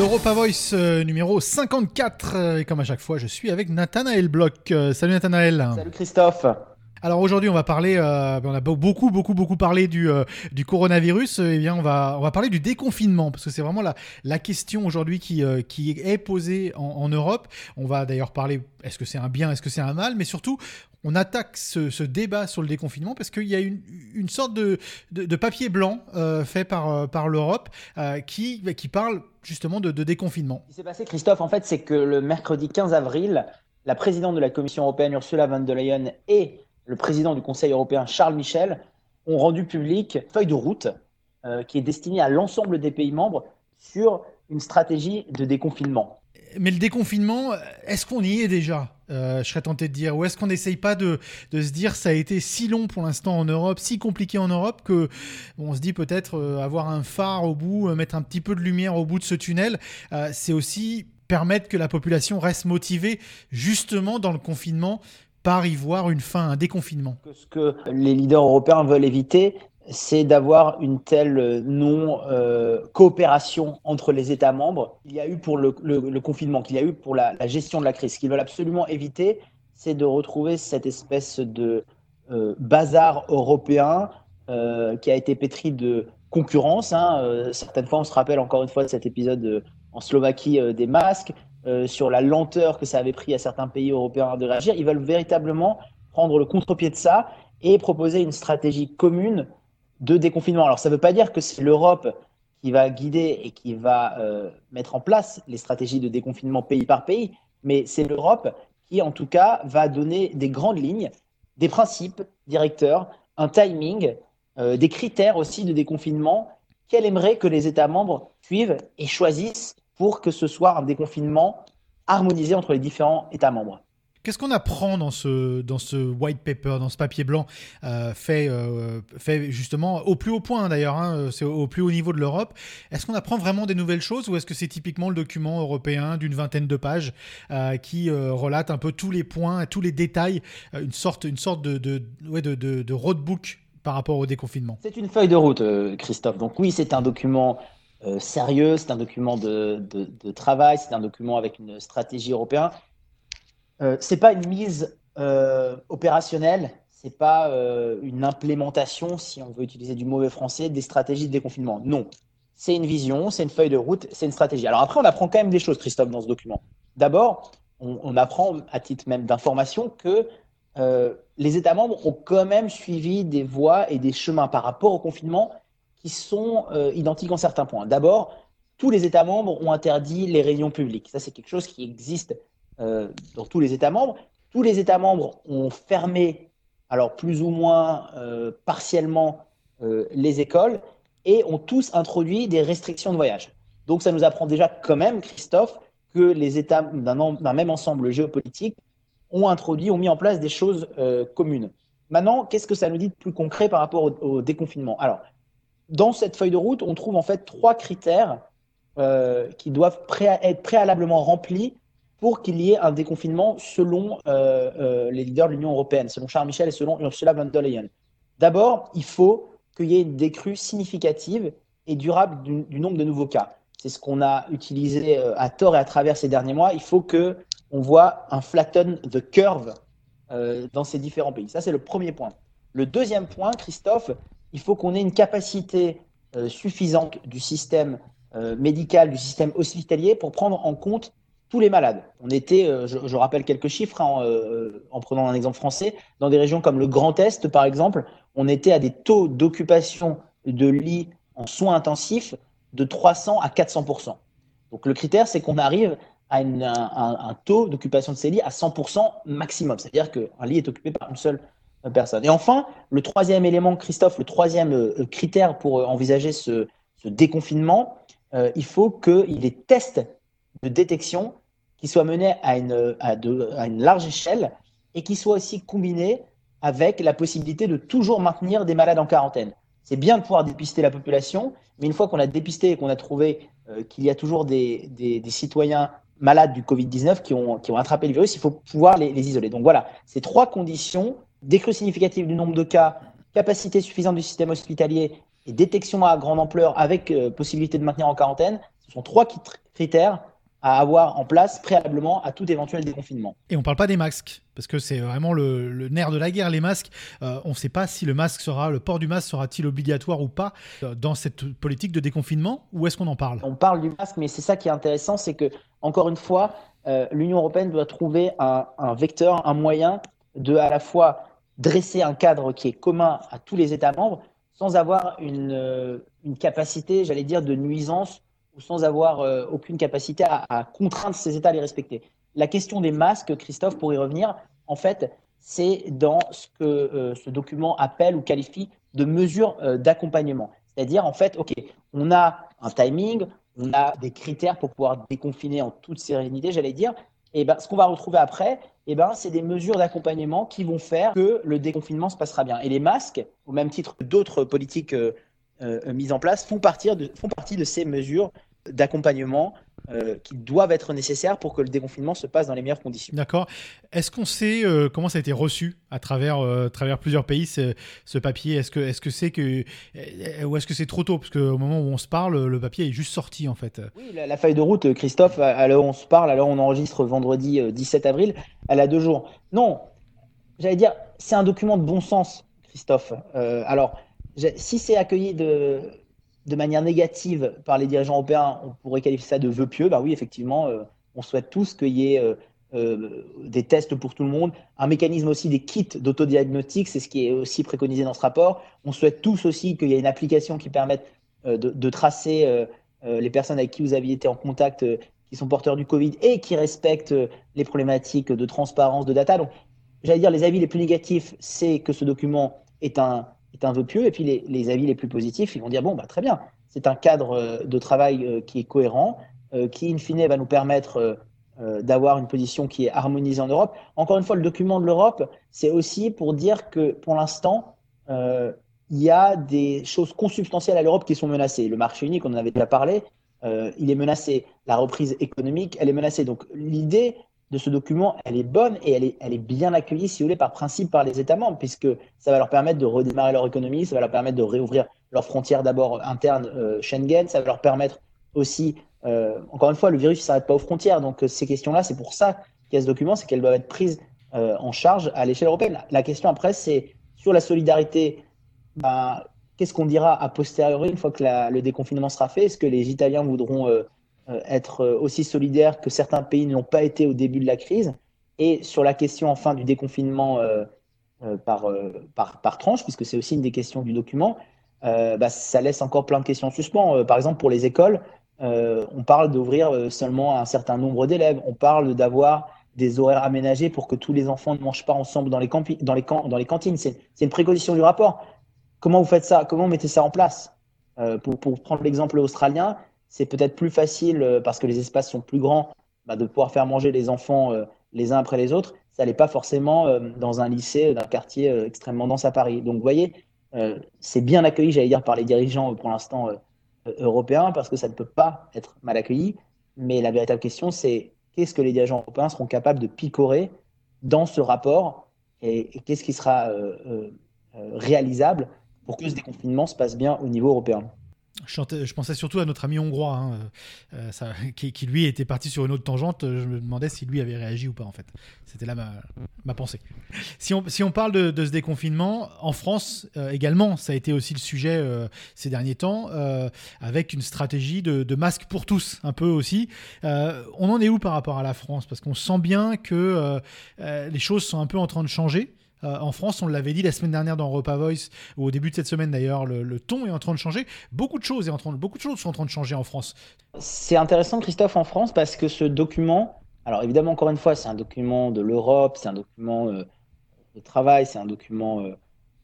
Europa Voice euh, numéro 54. euh, Et comme à chaque fois, je suis avec Nathanaël Bloch. Euh, salut Nathanaël. Salut Christophe. Alors aujourd'hui, on va parler, euh, on a be- beaucoup, beaucoup, beaucoup parlé du, euh, coronavirus. Euh, Eh bien, on va, on va parler du déconfinement parce que c'est vraiment la, la question aujourd'hui qui, qui est posée en, Europe. On va d'ailleurs parler, est-ce que c'est un bien, est-ce que c'est un mal, mais surtout, on attaque ce, ce débat sur le déconfinement parce qu'il y a une, une sorte de, de, papier blanc fait par, par l'Europe qui, qui parle justement de, de déconfinement. Ce qui s'est passé, Christophe, en fait, c'est que le mercredi 15 avril, la présidente de la Commission européenne, Ursula von der Leyen, et le président du Conseil européen, Charles Michel, ont rendu public une feuille de route euh, qui est destinée à l'ensemble des pays membres sur une stratégie de déconfinement. Mais le déconfinement, est-ce qu'on y est déjà Euh, Je serais tenté de dire. Ou est-ce qu'on n'essaye pas de, de se dire ça a été si long pour l'instant en Europe, si compliqué en Europe, que on se dit peut-être euh, avoir un phare au bout, mettre un petit peu de lumière au bout de ce tunnel, c'est aussi permettre que la population reste motivée justement dans le confinement par y voir une fin, un déconfinement. Ce que les leaders européens veulent éviter, c'est d'avoir une telle non-coopération entre les États membres qu'il y a eu pour le, confinement, qu'il y a eu pour la, gestion de la crise. Ce qu'ils veulent absolument éviter, c'est de retrouver cette espèce de euh, bazar européen euh, qui a été pétri de concurrence. hein. Euh, certaines fois, on se rappelle encore une fois cet épisode euh, en Slovaquie euh, des masques, euh, sur la lenteur que ça avait pris à certains pays européens de réagir. Ils veulent véritablement prendre le contre-pied de ça et proposer une stratégie commune de déconfinement. Alors, ça ne veut pas dire que c'est l'Europe qui va guider et qui va euh, mettre en place les stratégies de déconfinement pays par pays, mais c'est l'Europe qui, en tout cas, va donner des grandes lignes, des principes directeurs, un timing, euh, des critères aussi de déconfinement qu'elle aimerait que les États membres suivent et choisissent pour que ce soit un déconfinement harmonisé entre les différents États membres. Qu'est-ce qu'on apprend dans ce, dans ce white paper, dans ce papier blanc, euh, fait, euh, fait justement au plus haut point d'ailleurs, hein, c'est au plus haut niveau de l'Europe Est-ce qu'on apprend vraiment des nouvelles choses ou est-ce que c'est typiquement le document européen d'une vingtaine de pages euh, qui euh, relate un peu tous les points, tous les détails, une sorte, une sorte de, de, ouais, de, de, de roadbook par rapport au déconfinement? C'est une feuille de route, Christophe. Donc oui, c'est un document sérieux, c'est un document de, travail, c'est un document avec une stratégie européenne. Euh, c'est pas une mise euh, opérationnelle, c'est pas euh, une implémentation, si on veut utiliser du mauvais français, des stratégies de déconfinement. Non, c'est une vision, c'est une feuille de route, c'est une stratégie. Alors après, on apprend quand même des choses, Christophe, dans ce document. D'abord, on, on apprend, à titre même d'information, que euh, les États membres ont quand même suivi des voies et des chemins par rapport au confinement qui sont euh, identiques en certains points. D'abord, tous les États membres ont interdit les réunions publiques. Ça, c'est quelque chose qui existe euh, dans tous les États membres. Tous les États membres ont fermé, alors plus ou moins euh, partiellement, les écoles et ont tous introduit des restrictions de voyage. Donc, ça nous apprend déjà quand même, Christophe, que les États d'un même ensemble géopolitique ont introduit, ont mis en place des choses communes. Maintenant, qu'est-ce que ça nous dit de plus concret par rapport au, au déconfinement? Alors, dans cette feuille de route, on trouve en fait trois critères euh, qui doivent être préalablement remplis pour qu'il y ait un déconfinement selon euh, euh, les leaders de l'Union européenne, selon Charles Michel et selon Ursula von der Leyen. D'abord, il faut qu'il y ait une décrue significative et durable du, nombre de nouveaux cas. C'est ce qu'on a utilisé à tort et à travers ces derniers mois. Il faut que on voit un flatten the curve dans ces différents pays. Ça, c'est le premier point. Le deuxième point, Christophe, il faut qu'on ait une capacité euh, suffisante du système euh, médical, du système hospitalier pour prendre en compte tous les malades. On était, euh, je, rappelle quelques chiffres hein, en prenant un exemple français, dans des régions comme le Grand Est, par exemple, on était à des taux d'occupation de lits en soins intensifs de 300 à 400% Donc le critère, c'est qu'on arrive à un, taux d'occupation de ces lits à 100% maximum. C'est-à-dire qu'un lit est occupé par une seule Et enfin, le troisième élément, Christophe, le troisième euh, critère pour euh, envisager ce, déconfinement, euh, il faut ait des tests de détection qui soient menés à une, à une large échelle et qui soient aussi combinés avec la possibilité de toujours maintenir des malades en quarantaine. C'est bien de pouvoir dépister la population, mais une fois qu'on a dépisté et qu'on a trouvé qu'il y a toujours des, des- citoyens malades du Covid-19 qui ont, qui ont attrapé le virus, il faut pouvoir les isoler. Donc voilà, ces trois conditions, décrue significative du nombre de cas, capacité suffisante du système hospitalier et détection à grande ampleur avec euh, possibilité de maintenir en quarantaine, ce sont trois critères à avoir en place préalablement à tout éventuel déconfinement. Et on ne parle pas des masques, parce que c'est vraiment le, nerf de la guerre, les masques. Euh, on ne sait pas si le masque sera, le port du masque sera-t-il obligatoire ou pas euh, dans cette politique de déconfinement, ou est-ce qu'on en parle? On parle du masque, mais c'est ça qui est intéressant, c'est que, encore une fois, euh, l'Union européenne doit trouver un, vecteur, un moyen de à la fois dresser un cadre qui est commun à tous les États membres, sans avoir une, une capacité, j'allais dire, de nuisance ou sans avoir euh, aucune capacité à, contraindre ces États à les respecter. La question des masques, Christophe, pour y revenir, en fait, c'est dans ce que euh, ce document appelle ou qualifie de mesures euh, d'accompagnement. C'est-à-dire, en fait, OK, on a un timing, on a des critères pour pouvoir déconfiner en toute sérénité, j'allais dire. Et ben, ce qu'on va retrouver après, ben, c'est des mesures d'accompagnement qui vont faire que le déconfinement se passera bien. Et les masques, au même titre que d'autres politiques euh, mises en place font partie de ces mesures d'accompagnement euh, qui doivent être nécessaires pour que le déconfinement se passe dans les meilleures conditions. D'accord. Est-ce qu'on sait euh, comment ça a été reçu à travers, travers plusieurs pays ce, ce papier? Est-ce que c'est que ou est-ce que c'est trop tôt? Parce qu'au moment où on se parle, le papier est juste sorti en fait. Oui, la, feuille de route, Christophe, à où on se parle, à où on enregistre vendredi 17 avril, elle a deux jours. Non, j'allais dire, c'est un document de bon sens, Christophe. alors si c'est accueilli de, de manière négative par les dirigeants européens, on pourrait qualifier ça de vœux pieux. Bah oui, effectivement, euh, on souhaite tous qu'il y ait euh, euh, des tests pour tout le monde, un mécanisme aussi des kits d'autodiagnostic, c'est ce qui est aussi préconisé dans ce rapport. On souhaite tous aussi qu'il y ait une application qui permette de, tracer les personnes avec qui vous aviez été en contact, qui sont porteurs du Covid et qui respectent les problématiques de transparence, de data. Donc, j'allais dire, les avis les plus négatifs, c'est que ce document est un est un vœu pieux. Et puis les, avis les plus positifs, ils vont dire bon, bah, très bien, c'est un cadre euh, de travail euh, qui est cohérent, euh, qui in fine va nous permettre d'avoir une position qui est harmonisée en Europe. Encore une fois, le document de l'Europe, c'est aussi pour dire que pour l'instant, il y a des choses consubstantielles à l'Europe qui sont menacées. Le marché unique, on en avait déjà parlé, il est menacé. La reprise économique, elle est menacée. Donc l'idée, de ce document, elle est bonne et elle est, elle est bien accueillie, si vous voulez, par principe par les États membres, puisque ça va leur permettre de redémarrer leur économie, ça va leur permettre de réouvrir leurs frontières d'abord internes euh, Schengen, ça va leur permettre aussi, euh, encore une fois, le virus ne s'arrête pas aux frontières, donc euh, ces questions-là, c'est pour ça qu'il y a ce document, c'est qu'elles doivent être prises en charge à l'échelle européenne. La question après, c'est sur la solidarité, ben, qu'est-ce qu'on dira a posteriori, une fois que le déconfinement sera fait? Est-ce que les Italiens voudront être euh, aussi solidaire que certains pays n'ont pas été au début de la crise. Et sur la question enfin du déconfinement euh, par, par, par, tranche, puisque c'est aussi une des questions du document, bah, ça laisse encore plein de questions en suspens. par exemple, pour les écoles, on parle d'ouvrir seulement un certain nombre d'élèves. On parle d'avoir des horaires aménagés pour que tous les enfants ne mangent pas ensemble dans les, dans les, dans les cantines. C'est une précondition du rapport. Comment vous faites ça? Comment vous mettez ça en place? Pour, pour, prendre l'exemple australien, c'est peut-être plus facile, euh, parce que les espaces sont plus grands, bah, de pouvoir faire manger les enfants euh, les uns après les autres. Ça n'est pas forcément euh, dans un lycée d'un quartier extrêmement dense à Paris. Donc, vous voyez, c'est bien accueilli, j'allais dire, par les dirigeants pour l'instant européens, parce que ça ne peut pas être mal accueilli. Mais la véritable question, c'est qu'est-ce que les dirigeants européens seront capables de picorer dans ce rapport et, et qu'est-ce qui sera réalisable pour que ce déconfinement se passe bien au niveau européen? Je, pensais surtout à notre ami hongrois, hein, euh, ça, qui, lui était parti sur une autre tangente. Je me demandais si lui avait réagi ou pas, en fait. C'était là ma, pensée. Si on, parle de, ce déconfinement, en France euh, également, ça a été aussi le sujet euh, ces derniers temps, avec une stratégie de, de, masque pour tous, un peu aussi. on en est où par rapport à la France? Parce qu'on sent bien que les choses sont un peu en train de changer. Euh, en France, on l'avait dit la semaine dernière dans Europa Voice, ou au début de cette semaine d'ailleurs, le, ton est en train de changer. Beaucoup de choses, est en train beaucoup de choses sont en train de changer en France. C'est intéressant, Christophe, en France, parce que ce document, alors évidemment, encore une fois, c'est un document de l'Europe, c'est un document euh, de travail, c'est un document, euh,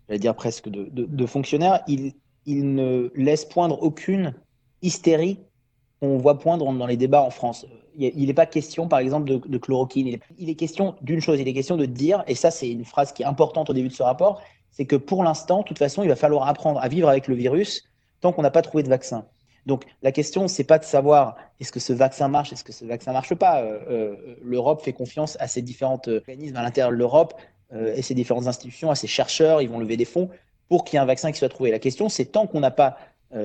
j'allais dire presque de, de, fonctionnaire. Il, il ne laisse poindre aucune hystérie qu'on voit poindre dans les débats en France il n'est pas question, par exemple, de, chloroquine. Il est, question d'une chose, il est question de dire, et ça c'est une phrase qui est importante au début de ce rapport, c'est que pour l'instant, de toute façon, il va falloir apprendre à vivre avec le virus tant qu'on n'a pas trouvé de vaccin. Donc la question, c'est pas de savoir est-ce que ce vaccin marche, est-ce que ce vaccin marche pas? Euh, euh, L'Europe fait confiance à ses différents organismes à l'intérieur de l'Europe euh, et ses différentes institutions, à ses chercheurs, ils vont lever des fonds pour qu'il y ait un vaccin qui soit trouvé. La question, c'est tant qu'on n'a pas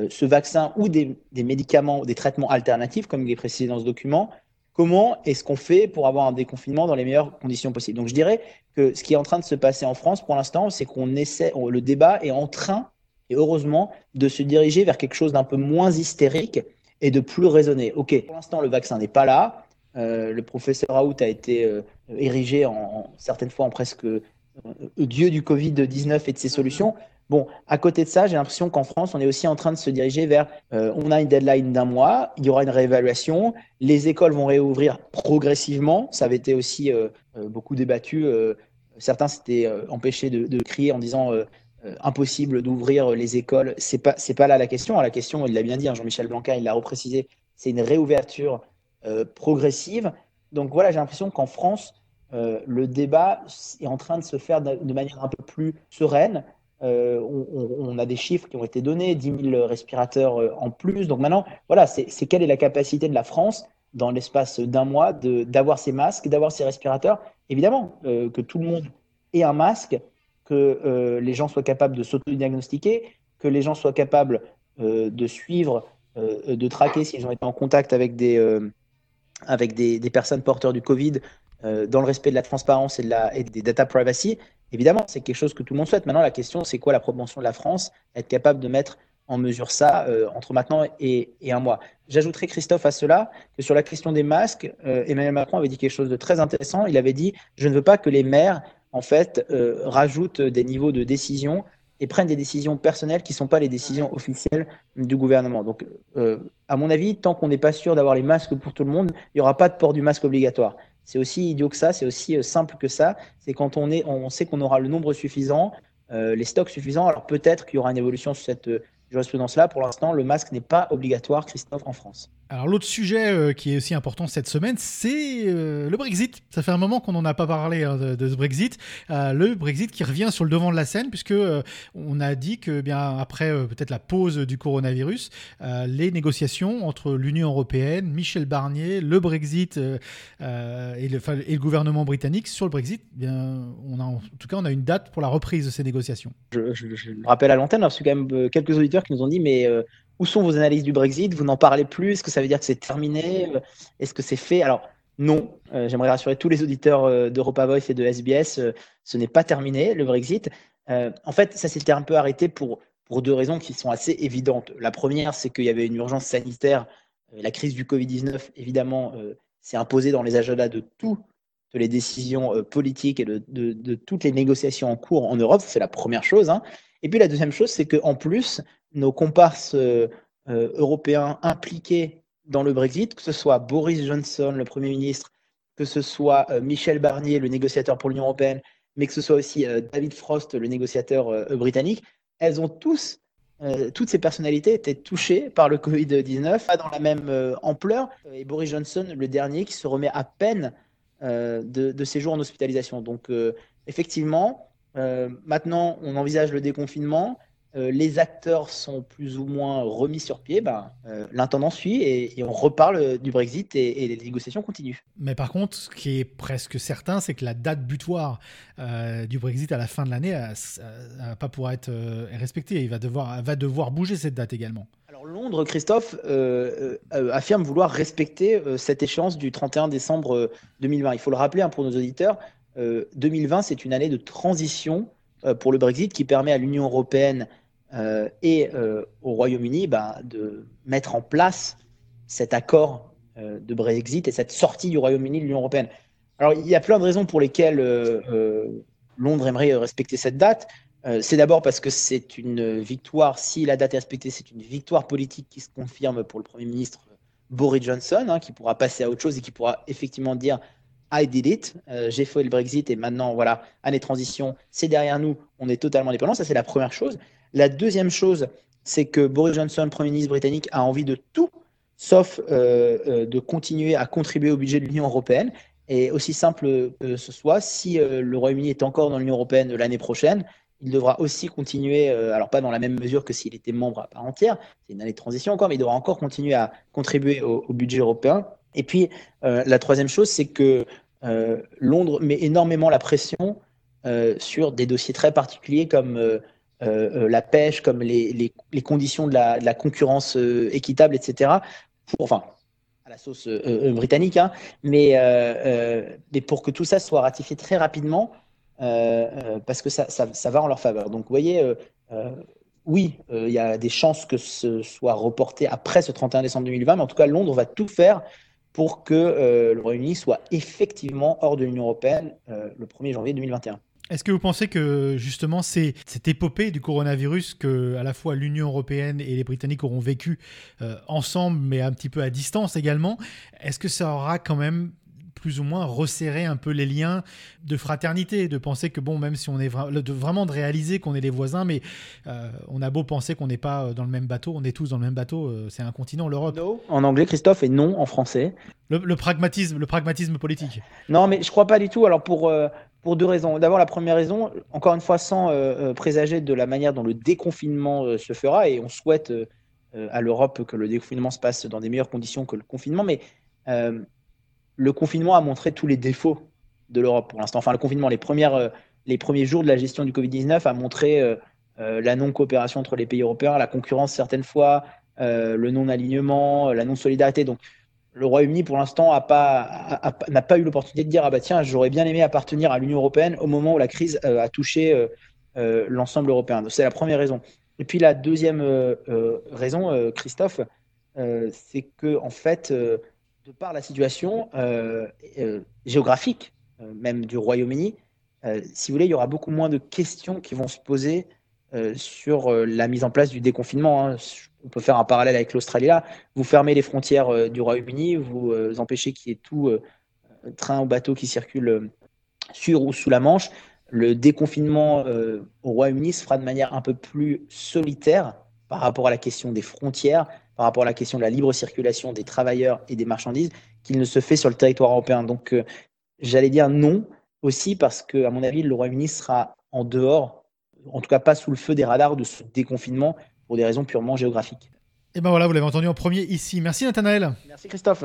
ce vaccin ou des, des médicaments, des traitements alternatifs, comme il est précisé dans ce document, comment est-ce qu'on fait pour avoir un déconfinement dans les meilleures conditions possibles? Donc je dirais que ce qui est en train de se passer en France pour l'instant, c'est qu'on essaie, le débat est en train, et heureusement, de se diriger vers quelque chose d'un peu moins hystérique et de plus raisonné. Ok, pour l'instant, le vaccin n'est pas là. Euh, le professeur Raoult a été euh, érigé en, certaines fois en presque euh, dieu du Covid-19 et de ses solutions. Bon, à côté de ça, j'ai l'impression qu'en France, on est aussi en train de se diriger vers, on a une deadline d'un mois, il y aura une réévaluation, les écoles vont réouvrir progressivement, ça avait été aussi beaucoup débattu, certains s'étaient empêchés de, crier en disant impossible d'ouvrir les écoles, c'est pas c'est pas là la question, la question, il l'a bien dit, hein, Jean-Michel Blanquer, il l'a reprécisé, c'est une réouverture euh, progressive. Donc voilà, j'ai l'impression qu'en France, euh, le débat est en train de se faire de manière un peu plus sereine. Euh, on, a des chiffres qui ont été donnés, 10 000 respirateurs en plus. Donc maintenant, voilà, c'est quelle est la capacité de la France dans l'espace d'un mois d'avoir ces masques, d'avoir ces respirateurs? Évidemment, que tout le monde ait un masque, que les gens soient capables de s'auto-diagnostiquer, que les gens soient capables de suivre, de traquer s'ils ont été en contact avec des, avec des, personnes porteurs du Covid euh, dans le respect de la transparence et, de la, et des data privacy, évidemment, c'est quelque chose que tout le monde souhaite. Maintenant, la question, c'est quoi la propension de la France à être capable de mettre en mesure ça euh, entre maintenant et, un mois? J'ajouterai, Christophe, à cela que sur la question des masques, euh, Emmanuel Macron avait dit quelque chose de très intéressant. Il avait dit Je ne veux pas que les maires, en fait, rajoutent des niveaux de décision et prennent des décisions personnelles qui ne sont pas les décisions officielles du gouvernement. Donc, euh, à mon avis, tant qu'on n'est pas sûr d'avoir les masques pour tout le monde, il n'y aura pas de port du masque obligatoire. C'est aussi idiot que ça, c'est aussi euh, simple que ça. C'est quand on, est, on sait qu'on aura le nombre suffisant, euh, les stocks suffisants, alors peut-être qu'il y aura une évolution sur cette jurisprudence-là. Pour l'instant, le masque n'est pas obligatoire, Christophe, en France. Alors l'autre sujet euh, qui est aussi important cette semaine, c'est euh, le Brexit. Ça fait un moment qu'on n'en a pas parlé hein, de, ce Brexit. Euh, le Brexit qui revient sur le devant de la scène, puisque on a dit que eh bien après peut-être la pause du coronavirus, les négociations entre l'Union européenne, Michel Barnier, le Brexit et le, le, gouvernement britannique sur le Brexit, eh bien on a en tout cas on a une date pour la reprise de ces négociations. Je, je rappelle à l'antenne, parce que quand même quelques auditeurs qui nous ont dit mais où sont vos analyses du Brexit? Vous n'en parlez plus? Est-ce que ça veut dire que c'est terminé? Est-ce que c'est fait? Alors, non. Euh, j'aimerais rassurer tous les auditeurs euh, d'Europa Voice et de SBS. Euh, ce n'est pas terminé, le Brexit. en fait, ça s'était un peu arrêté pour, pour deux raisons qui sont assez évidentes. La première, c'est qu'il y avait une urgence sanitaire. la crise du Covid-19, évidemment, s'est imposée dans les agendas de toutes les décisions politiques et de, toutes les négociations en cours en Europe. C'est la première chose. Hein. Et puis la deuxième chose, c'est qu'en plus, nos comparses euh, euh, européens impliqués dans le Brexit, que ce soit Boris Johnson, le Premier ministre, que ce soit euh, Michel Barnier, le négociateur pour l'Union européenne, mais que ce soit aussi David Frost, le négociateur britannique, elles ont tous, toutes ces personnalités étaient touchées par le Covid-19, pas dans la même ampleur. Et Boris Johnson, le dernier, qui se remet à peine de, de, ses jours en hospitalisation. Donc, effectivement, maintenant, on envisage le déconfinement. Euh, les acteurs sont plus ou moins remis sur pied, ben, euh, l'intendant suit et, on reparle du Brexit et, les négociations continuent. Mais par contre, ce qui est presque certain, c'est que la date butoir euh, du Brexit à la fin de l'année va pas pouvoir être respectée. Il va devoir, va devoir bouger cette date également. Alors Londres, Christophe, affirme vouloir respecter cette échéance du 31 décembre 2020. Il faut le rappeler hein, pour nos auditeurs, 2020, c'est une année de transition pour le Brexit qui permet à l'Union européenne euh, et euh, au Royaume-Uni ben, de mettre en place cet accord euh, de Brexit et cette sortie du Royaume-Uni de l'Union européenne. Alors, il y a plein de raisons pour lesquelles Londres aimerait respecter cette date. c'est d'abord parce que c'est une victoire, si la date est respectée, c'est une victoire politique qui se confirme pour le Premier ministre Boris Johnson, hein, qui pourra passer à autre chose et qui pourra effectivement dire I did it, j'ai fait le Brexit et maintenant, voilà, année transition, c'est derrière nous, on est totalement indépendant. Ça, c'est la première chose. La deuxième chose, c'est que Boris Johnson, Premier ministre britannique, a envie de tout, sauf euh, euh, de continuer à contribuer au budget de l'Union européenne. Et aussi simple que ce soit, si euh, le Royaume-Uni est encore dans l'Union européenne l'année prochaine, il devra aussi continuer, alors pas dans la même mesure que s'il était membre à part entière, c'est une année de transition encore, mais il devra encore continuer à contribuer au, au budget européen. Et puis, la troisième chose, c'est que Londres met énormément la pression sur des dossiers très particuliers comme la pêche, comme les, conditions de la, concurrence équitable, etc. Pour, enfin, à la sauce britannique, hein, mais, mais pour que tout ça soit ratifié très rapidement, parce que ça, ça, va en leur faveur. Donc, vous voyez, oui, il y a des chances que ce soit reporté après ce 31 décembre 2020, mais en tout cas, Londres va tout faire pour que euh, le Royaume-Uni soit effectivement hors de l'Union européenne euh, le 1er janvier 2021. Est-ce que vous pensez que justement c'est cette épopée du coronavirus que à la fois l'Union européenne et les Britanniques auront vécu euh, ensemble, mais un petit peu à distance également, est-ce que ça aura quand même plus ou moins resserrer un peu les liens de fraternité, de penser que bon, même si on est de vraiment de réaliser qu'on est les voisins, mais euh, on a beau penser qu'on n'est pas euh, dans le même bateau, on est tous dans le même bateau. Euh, c'est un continent, l'Europe. en anglais, Christophe, et non en français. Le, pragmatisme, le pragmatisme politique. Non, mais je crois pas du tout. Alors pour pour deux raisons. D'abord, la première raison, encore une fois, sans présager de la manière dont le déconfinement se fera, et on souhaite à l'Europe que le déconfinement se passe dans des meilleures conditions que le confinement, mais le confinement a montré tous les défauts de l'Europe pour l'instant. Enfin, le confinement, les, premières, euh, les premiers jours de la gestion du Covid-19 a montré euh, euh, la non-coopération entre les pays européens, la concurrence certaines fois, le non-alignement, la non-solidarité. Donc, le Royaume-Uni, pour l'instant, n'a pas, eu l'opportunité de dire ah bah tiens, j'aurais bien aimé appartenir à l'Union européenne au moment où la crise a touché l'ensemble européen. C'est la première raison. Et puis la deuxième raison, Christophe, c'est que en fait, de par la situation euh, euh, géographique, euh, même du Royaume-Uni, si vous voulez, il y aura beaucoup moins de questions qui vont se poser sur la mise en place du déconfinement. Hein. On peut faire un parallèle avec l'Australie là. Vous fermez les frontières du Royaume-Uni, vous empêchez qu'il y ait tout train ou bateau qui circule sur ou sous la Manche. Le déconfinement au Royaume-Uni se fera de manière un peu plus solitaire par rapport à la question des frontières, par rapport à la question de la libre circulation des travailleurs et des marchandises qu'il ne se fait sur le territoire européen. Donc, euh, j'allais dire non aussi parce que, à mon avis, le Royaume-Uni sera en dehors, en tout cas pas sous le feu des radars de ce déconfinement pour des raisons purement géographiques. Et ben voilà, vous l'avez entendu en premier ici. Merci Nathanaël. Merci Christophe.